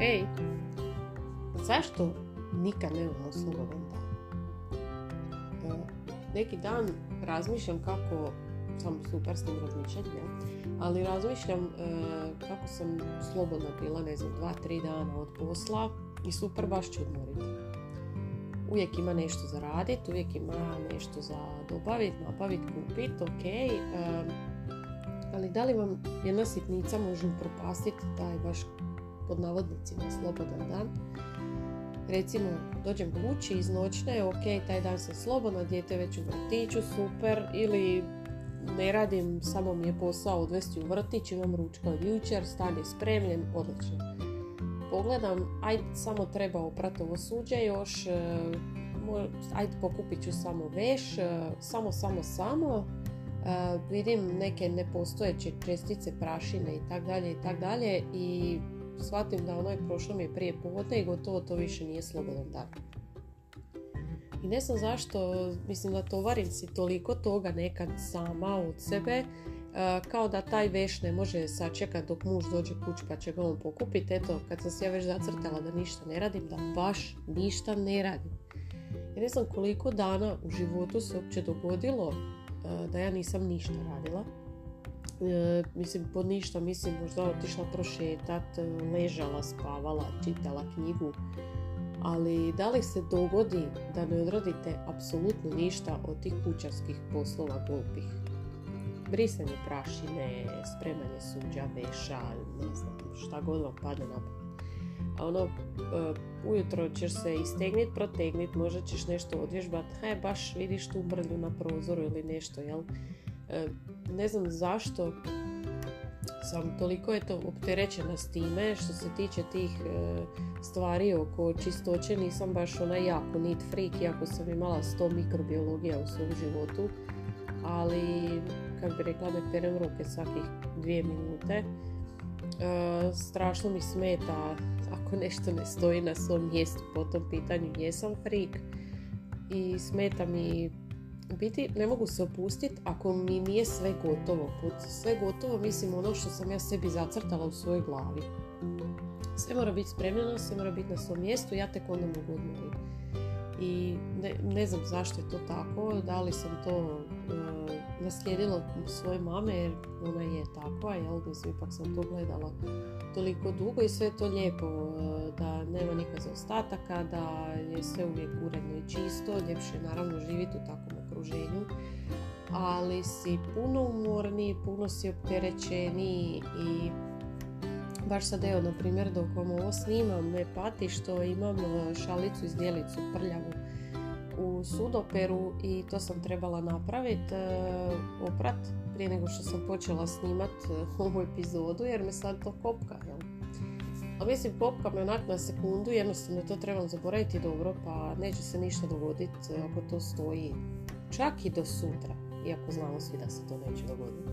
Ej, zašto nikad nemamo slobodan dan? E, Neki dan razmišljam kako sam super s tim ali razmišljam e, kako sam slobodna bila, ne znam, dva, tri dana od posla i super baš ću odmoriti. Uvijek ima nešto za radit, uvijek ima nešto za dobavit, napavit, kupit, ok. e, ali da li vam jedna sitnica može upropastiti taj baš pod navodnicima slobodan dan? Recimo, dođem kući iz noćne, ok, taj dan sam slobodna, dijete je već u vrtiću, super, ili ne radim, samo mi je posao odvesti u vrtić, imam ručka od jučer, stan je spremljen, odlično. Pogledam, ajde, samo treba oprati ovo suđe još, e, ajde pokupit ću samo veš, e, samo, samo, samo, e, vidim neke nepostojeće čestice prašine i tak dalje i tak dalje i shvatim da ono je prošlo mi je prije podne i gotovo to više nije slobodan dan. I ne znam zašto, mislim da tovarim si toliko toga nekad sama od sebe, e, kao da taj veš ne može sačekat dok muž dođe kući pa će ga on pokupiti. Eto, kad sam se ja već zacrtala da ništa ne radim, da baš ništa ne radim. Ja ne znam koliko dana u životu se uopće dogodilo e, da ja nisam ništa radila. E, mislim, pod ništa, mislim, možda otišla prošetat, e, ležala, spavala, čitala knjigu. Ali da li se dogodi da ne odradite apsolutno ništa od tih kućarskih poslova glupih? Brisanje prašine, spremanje suđa, veša, ne znam, šta god vam padne na. A ono, e, ujutro ćeš se istegnit, protegnit, možda ćeš nešto odvježbat, he, baš vidiš tu mrlju na prozoru ili nešto, jel? Ne znam zašto sam toliko eto opterećena s time što se tiče tih e, stvari oko čistoće nisam baš ona jako neat freak iako sam imala 100 mikrobiologija u svom životu ali kako bi rekla ne perem ruke svakih dvije minute. E, strašno mi smeta ako nešto ne stoji na svom mjestu po tom pitanju. Jesam freak i smeta mi u biti ne mogu se opustiti ako mi nije sve gotovo. Pod sve gotovo mislim ono što sam ja sebi zacrtala u svojoj glavi. Sve mora biti spremljeno, sve mora biti na svom mjestu, ja tek onda mogu odmoriti. I ne, ne znam zašto je to tako, da li sam to e, naslijedila od svoje mame jer ona je takva, jel, mislim, ipak sam to gledala toliko dugo i sve je to lijepo, e, da nema nikakvih ostataka, da je sve uvijek uredno i čisto, ljepše je naravno živjeti u takvom okruženju, ali si puno umorniji, puno si opterećeniji i baš sad evo, na primjer, dok vam ovo snimam, me pati što imam e, šalicu iz dijelicu prljavu u sudoperu i to sam trebala napraviti, oprat, prije nego što sam počela snimat e, ovu epizodu, jer me sad to kopka, jel? A mislim, popka me onak na sekundu, jednostavno to trebam zaboraviti dobro, pa neće se ništa dogoditi ako to stoji čak i do sutra, iako znamo svi da se to neće dogoditi.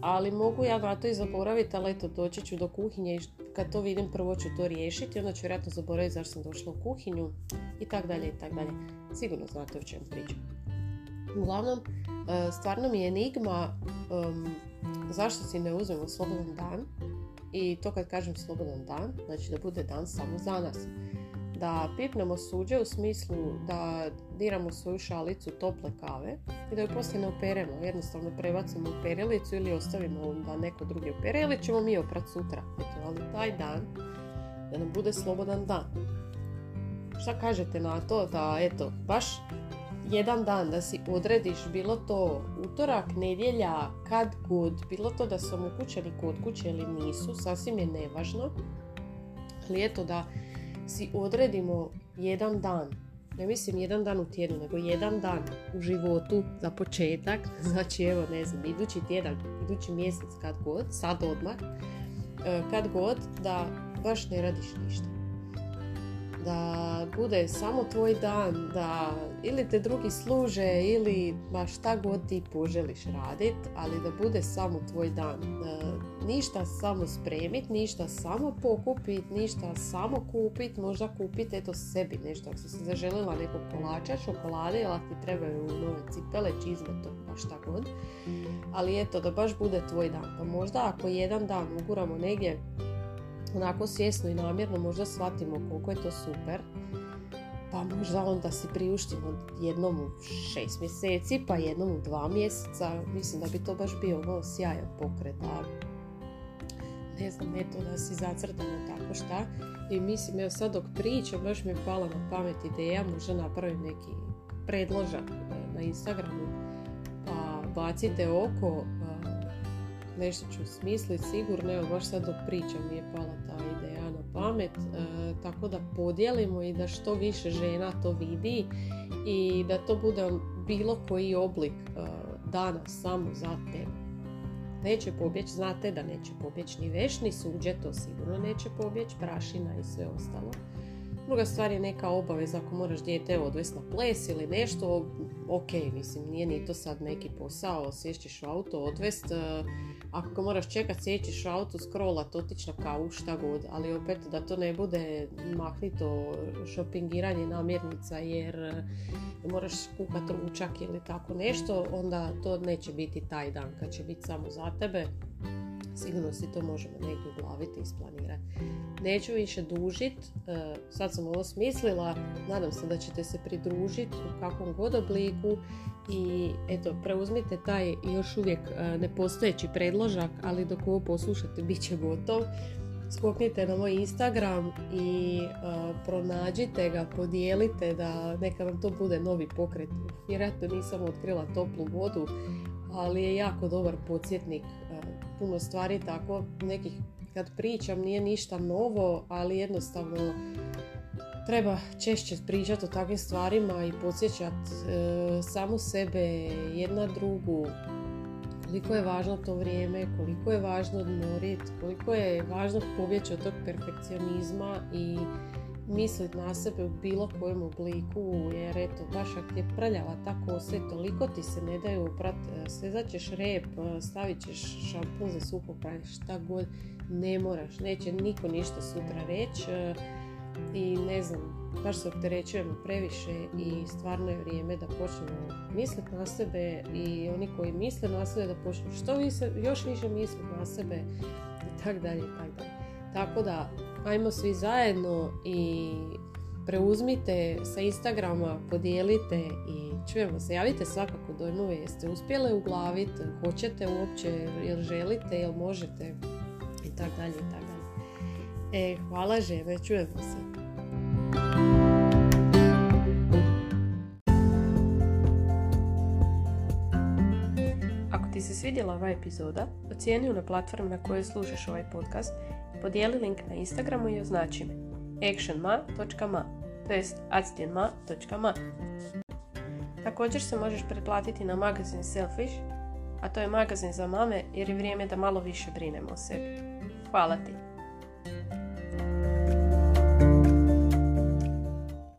Ali mogu ja na to i zaboraviti, ali eto, doći ću do kuhinje i kad to vidim prvo ću to riješiti, onda ću vjerojatno zaboraviti zašto sam došla u kuhinju i tak dalje i tak dalje. Sigurno znate o čemu pričam. Uglavnom, e, stvarno mi je enigma um, zašto si ne uzmemo slobodan dan i to kad kažem slobodan dan, znači da bude dan samo za nas. Da pipnemo suđe u smislu da diramo svoju šalicu tople kave i da ju poslije ne operemo. Jednostavno prebacimo u perilicu ili ostavimo da neko drugi opere ili ćemo mi oprat sutra. Eto, ali taj dan da nam bude slobodan dan. Šta kažete na to da eto, baš jedan dan da si odrediš bilo to utorak, nedjelja, kad god, bilo to da su omogućeni kod kuće ili nisu, sasvim je nevažno. Ali eto da si odredimo jedan dan, ne mislim jedan dan u tjednu, nego jedan dan u životu za početak, znači evo ne znam, idući tjedan, idući mjesec kad god, sad odmah, e, kad god da baš ne radiš ništa da bude samo tvoj dan, da ili te drugi služe ili baš šta god ti poželiš radit, ali da bude samo tvoj dan. Ništa samo spremit, ništa samo pokupit, ništa samo kupit, možda kupit eto sebi nešto. Ako si se zaželjela nekog kolača, šokolade, ili ti trebaju nove cipele, čizme, to baš šta god. Ali eto, da baš bude tvoj dan. Pa možda ako jedan dan uguramo negdje onako svjesno i namjerno možda shvatimo koliko je to super, pa možda onda si priuštimo jednom u šest mjeseci, pa jednom u dva mjeseca. Mislim da bi to baš bio ono sjajan pokret. A ne znam, eto da si zacrtamo tako šta. I mislim, evo sad dok pričam, baš mi je pala na pamet ideja, možda napravim neki predložak e, na Instagramu, pa bacite oko, nešto ću smisliti sigurno, evo baš sad dok pričam mi je pala ta ideja na pamet, e, tako da podijelimo i da što više žena to vidi i da to bude bilo koji oblik e, dana samo za tebe. Neće pobjeći, znate da neće pobjeći ni veš, ni suđe, to sigurno neće pobjeći, prašina i sve ostalo. Druga stvar je neka obaveza ako moraš dijete odvesti na ples ili nešto, ok, mislim, nije ni to sad neki posao, sješćeš u auto, odvest, e, ako moraš čekat, sjećiš auto, scrollat, otići na kavu, šta god, ali opet da to ne bude mahnito šopingiranje namirnica jer e, moraš kuhat ručak ili tako nešto, onda to neće biti taj dan kad će biti samo za tebe sigurno si to možemo negdje uglaviti i isplanirati. Neću više dužit, e, sad sam ovo smislila, nadam se da ćete se pridružiti u kakvom god obliku i eto, preuzmite taj još uvijek e, nepostojeći predložak, ali dok ovo poslušate bit će gotov. Skoknite na moj Instagram i e, pronađite ga, podijelite da neka vam to bude novi pokret. Vjerojatno nisam otkrila toplu vodu, ali je jako dobar podsjetnik puno stvari tako nekih kad pričam nije ništa novo, ali jednostavno treba češće pričati o takvim stvarima i podsjećati e, samu sebe, jedna drugu, koliko je važno to vrijeme, koliko je važno odmoriti, koliko je važno pobjeći od tog perfekcionizma i misliti na sebe u bilo kojem obliku, jer eto, baš ako je prljava ta kosa toliko ti se ne daju oprat, e, svezat ćeš rep, e, stavit ćeš šampun za suho šta god, ne moraš, neće niko ništa sutra reći e, i ne znam, baš se opterećujemo previše i stvarno je vrijeme da počnemo misliti na sebe i oni koji misle na sebe da počnu što više, još više misliti na sebe i tak dalje i tak dalje. Tako da ajmo svi zajedno i preuzmite sa Instagrama, podijelite i čujemo se. Javite svakako dojmove, jeste uspjeli uglaviti, hoćete uopće, jel želite, jel možete i tak dalje i tak dalje. E, hvala žene, čujemo se. Svidjela ova epizoda, ocijeni na platformi na kojoj slušaš ovaj podcast podijeli link na Instagramu i označi me actionma.ma to jest actionma.ma Također se možeš pretplatiti na magazin Selfish, a to je magazin za mame jer je vrijeme da malo više brinemo o sebi. Hvala ti!